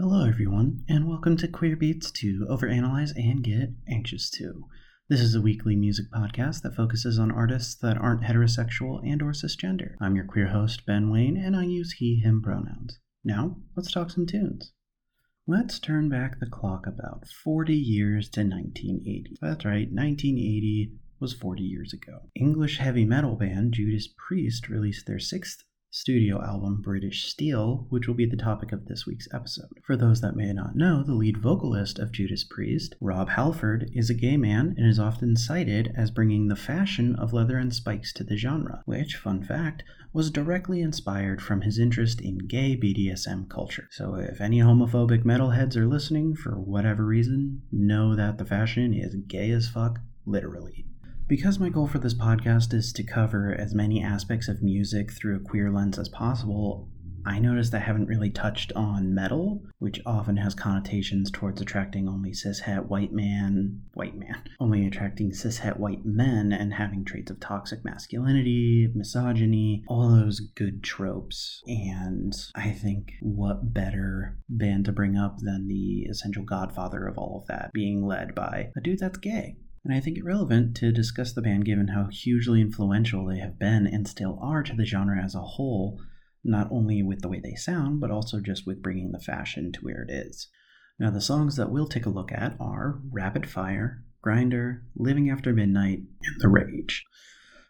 Hello, everyone, and welcome to Queer Beats to overanalyze and get anxious to. This is a weekly music podcast that focuses on artists that aren't heterosexual and or cisgender. I'm your queer host, Ben Wayne, and I use he/him pronouns. Now, let's talk some tunes. Let's turn back the clock about 40 years to 1980. That's right, 1980 was 40 years ago. English heavy metal band Judas Priest released their sixth studio album British Steel, which will be the topic of this week's episode. For those that may not know, the lead vocalist of Judas Priest, Rob Halford, is a gay man and is often cited as bringing the fashion of leather and spikes to the genre, which, fun fact, was directly inspired from his interest in gay BDSM culture. So if any homophobic metalheads are listening for whatever reason, know that the fashion is gay as fuck, literally. Because my goal for this podcast is to cover as many aspects of music through a queer lens as possible, I noticed I haven't really touched on metal, which often has connotations towards attracting only cishet white man, white man, only attracting cishet white men and having traits of toxic masculinity, misogyny, all those good tropes. And I think what better band to bring up than the essential godfather of all of that, being led by a dude that's gay and I think it relevant to discuss the band given how hugely influential they have been and still are to the genre as a whole, not only with the way they sound, but also just with bringing the fashion to where it is. Now, the songs that we'll take a look at are Rapid Fire, Grinder, Living After Midnight, and The Rage.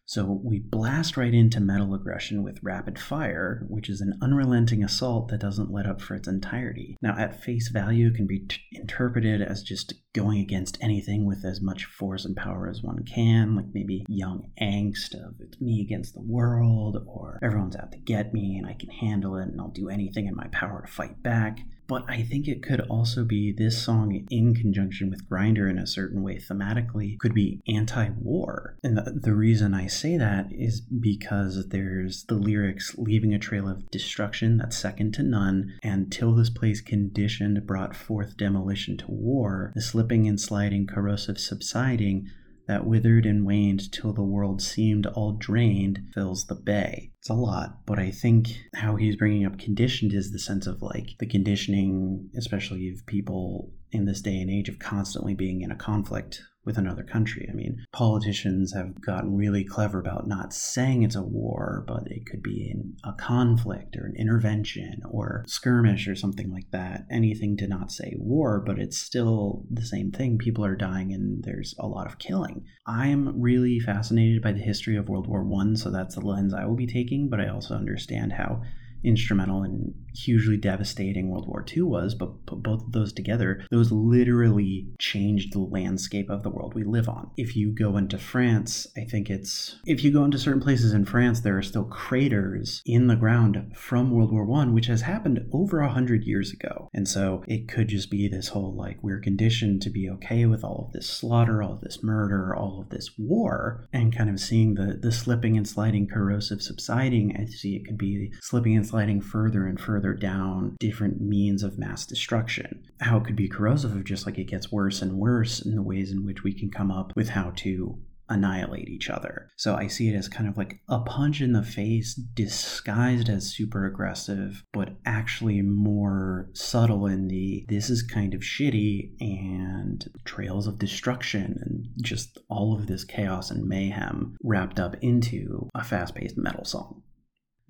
So we blast right into metal aggression with rapid fire, which is an unrelenting assault that doesn't let up for its entirety. Now, at face value, it can be t- interpreted as just going against anything with as much force and power as one can, like maybe young angst of it's me against the world, or everyone's out to get me and I can handle it and I'll do anything in my power to fight back. But I think it could also be this song in conjunction with Grinder in a certain way thematically could be anti war. And the, the reason I say that is because there's the lyrics leaving a trail of destruction that's second to none, and till this place conditioned brought forth demolition to war, the slipping and sliding corrosive subsiding that withered and waned till the world seemed all drained fills the bay. It's a lot, but I think how he's bringing up conditioned is the sense of like the conditioning, especially of people in this day and age of constantly being in a conflict with another country. I mean, politicians have gotten really clever about not saying it's a war, but it could be in a conflict or an intervention or skirmish or something like that. Anything to not say war, but it's still the same thing. People are dying and there's a lot of killing. I'm really fascinated by the history of World War One, so that's the lens I will be taking, but I also understand how instrumental and hugely devastating World War II was, but put both of those together, those literally changed the landscape of the world we live on. If you go into France, I think it's if you go into certain places in France, there are still craters in the ground from World War One, which has happened over a hundred years ago. And so it could just be this whole like we're conditioned to be okay with all of this slaughter, all of this murder, all of this war, and kind of seeing the the slipping and sliding corrosive subsiding. I see it could be slipping and sliding further and further down different means of mass destruction. How it could be corrosive of just like it gets worse and worse in the ways in which we can come up with how to annihilate each other. So I see it as kind of like a punch in the face disguised as super aggressive, but actually more subtle in the this is kind of shitty and trails of destruction and just all of this chaos and mayhem wrapped up into a fast paced metal song.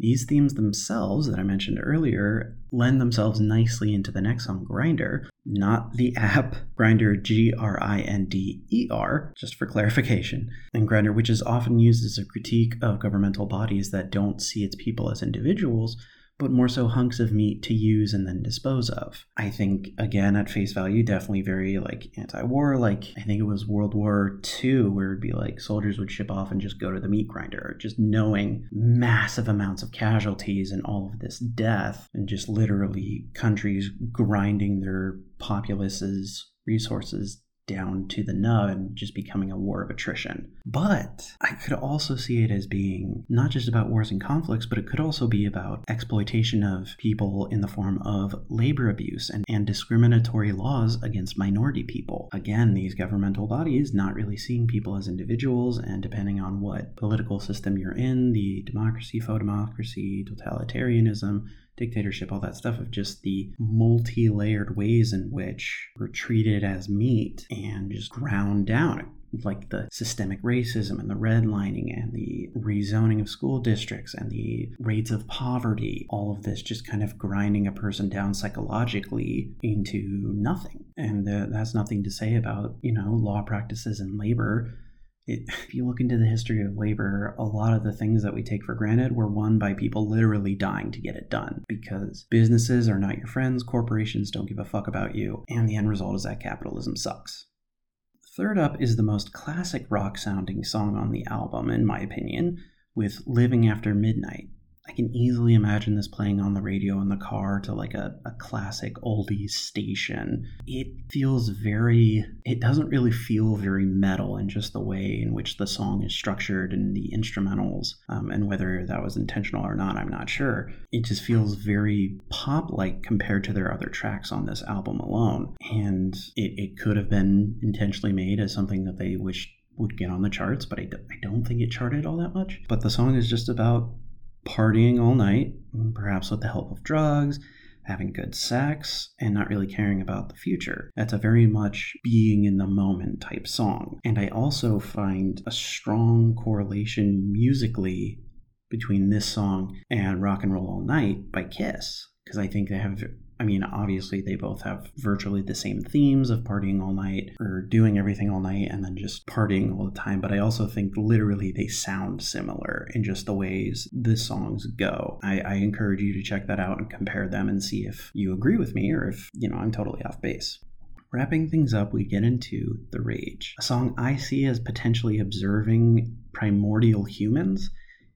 These themes themselves that I mentioned earlier lend themselves nicely into the next song, Grinder, not the app Grindr, G R I N D E R, just for clarification. And Grinder, which is often used as a critique of governmental bodies that don't see its people as individuals, but more so hunks of meat to use and then dispose of. I think, again, at face value, definitely very like anti war. Like, I think it was World War II, where it'd be like soldiers would ship off and just go to the meat grinder, just knowing massive amounts of casualties and all of this death, and just literally countries grinding their populace's resources down to the nub and just becoming a war of attrition. But I could also see it as being not just about wars and conflicts, but it could also be about exploitation of people in the form of labor abuse and, and discriminatory laws against minority people. Again, these governmental bodies not really seeing people as individuals, and depending on what political system you're in, the democracy, faux democracy, totalitarianism, dictatorship, all that stuff of just the multi layered ways in which we're treated as meat and just ground down like the systemic racism and the redlining and the rezoning of school districts and the rates of poverty, all of this just kind of grinding a person down psychologically into nothing. And uh, that's nothing to say about, you know, law practices and labor. It, if you look into the history of labor, a lot of the things that we take for granted were won by people literally dying to get it done because businesses are not your friends, corporations don't give a fuck about you, and the end result is that capitalism sucks. Third up is the most classic rock sounding song on the album, in my opinion, with Living After Midnight. Can easily imagine this playing on the radio in the car to like a, a classic oldies station. It feels very, it doesn't really feel very metal in just the way in which the song is structured and the instrumentals, um, and whether that was intentional or not, I'm not sure. It just feels very pop like compared to their other tracks on this album alone. And it, it could have been intentionally made as something that they wished would get on the charts, but I d- I don't think it charted all that much. But the song is just about partying all night, perhaps with the help of drugs, having good sex, and not really caring about the future. That's a very much being in the moment type song. And I also find a strong correlation musically between this song and Rock and Roll All Night by Kiss, because I think they have I mean, obviously, they both have virtually the same themes of partying all night or doing everything all night and then just partying all the time. But I also think literally they sound similar in just the ways the songs go. I, I encourage you to check that out and compare them and see if you agree with me or if, you know, I'm totally off base. Wrapping things up, we get into The Rage, a song I see as potentially observing primordial humans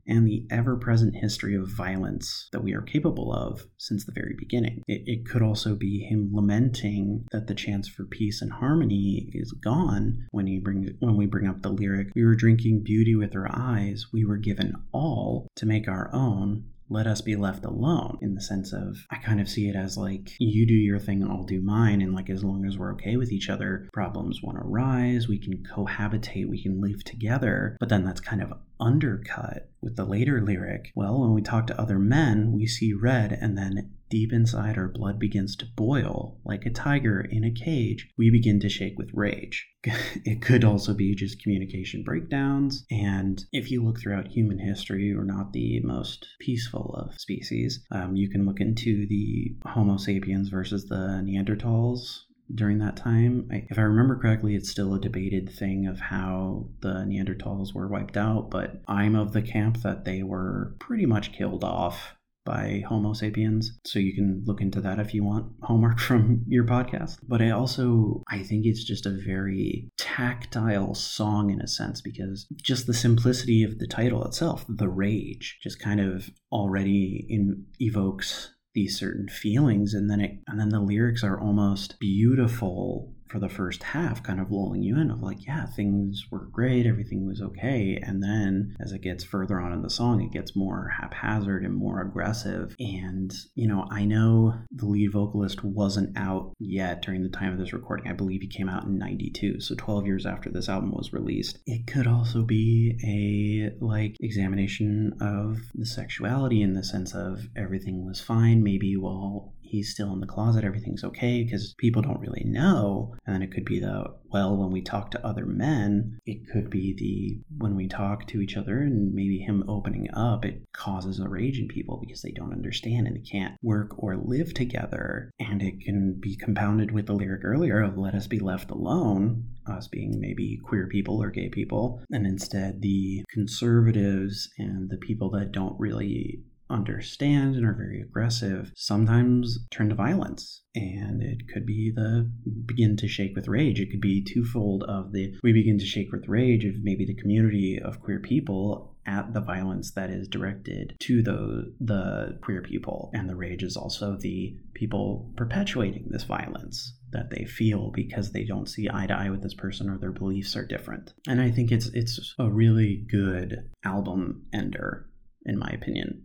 and the ever present history of violence that we are capable of since the very beginning. It, it, could also be him lamenting that the chance for peace and harmony is gone when he brings when we bring up the lyric, We were drinking beauty with our eyes, we were given all to make our own, let us be left alone in the sense of I kind of see it as like you do your thing, I'll do mine, and like as long as we're okay with each other, problems won't arise, we can cohabitate, we can live together. But then that's kind of undercut with the later lyric. Well, when we talk to other men, we see red and then Deep inside, our blood begins to boil like a tiger in a cage. We begin to shake with rage. it could also be just communication breakdowns. And if you look throughout human history, we're not the most peaceful of species. Um, you can look into the Homo sapiens versus the Neanderthals during that time. I, if I remember correctly, it's still a debated thing of how the Neanderthals were wiped out, but I'm of the camp that they were pretty much killed off by Homo sapiens. So you can look into that if you want homework from your podcast. But I also I think it's just a very tactile song in a sense because just the simplicity of the title itself, The Rage, just kind of already in, evokes these certain feelings and then it and then the lyrics are almost beautiful for the first half kind of lulling you in of like yeah things were great everything was okay. And then as it gets further on in the song it gets more haphazard and more aggressive. And you know i know the lead vocalist wasn't out yet during the time of this recording. I believe he came out in 92 so 12 years after this album was released. It could also be a like examination of the sexuality in the sense of everything was fine maybe while he's still in the closet, everything's okay because people don't really know. And then it could be the, well, when we talk to other men, it could be the, when we talk to each other and maybe him opening up, it causes a rage in people because they don't understand and they can't work or live together. And it can be compounded with the lyric earlier of let us be left alone, us being maybe queer people or gay people, and instead the conservatives and the people that don't really understand and are very aggressive sometimes turn to violence. And it could be the begin to shake with rage. It could be twofold of the we begin to shake with rage of maybe the community of queer people at the violence that is directed to the the queer people. And the rage is also the people perpetuating this violence that they feel because they don't see eye to eye with this person or their beliefs are different. And i think it's it's a really good album ender in my opinion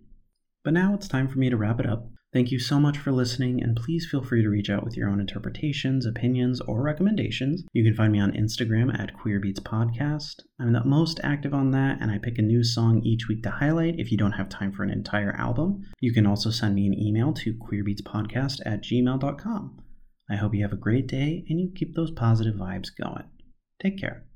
but now it's time for me to wrap it up. Thank you so much for listening, and please feel free to reach out with your own interpretations, opinions, or recommendations. You can find me on Instagram at QueerBeatsPodcast. I'm the most active on that, and I pick a new song each week to highlight if you don't have time for an entire album. You can also send me an email to queerbeatspodcast at gmail.com. I hope you have a great day and you keep those positive vibes going. Take care.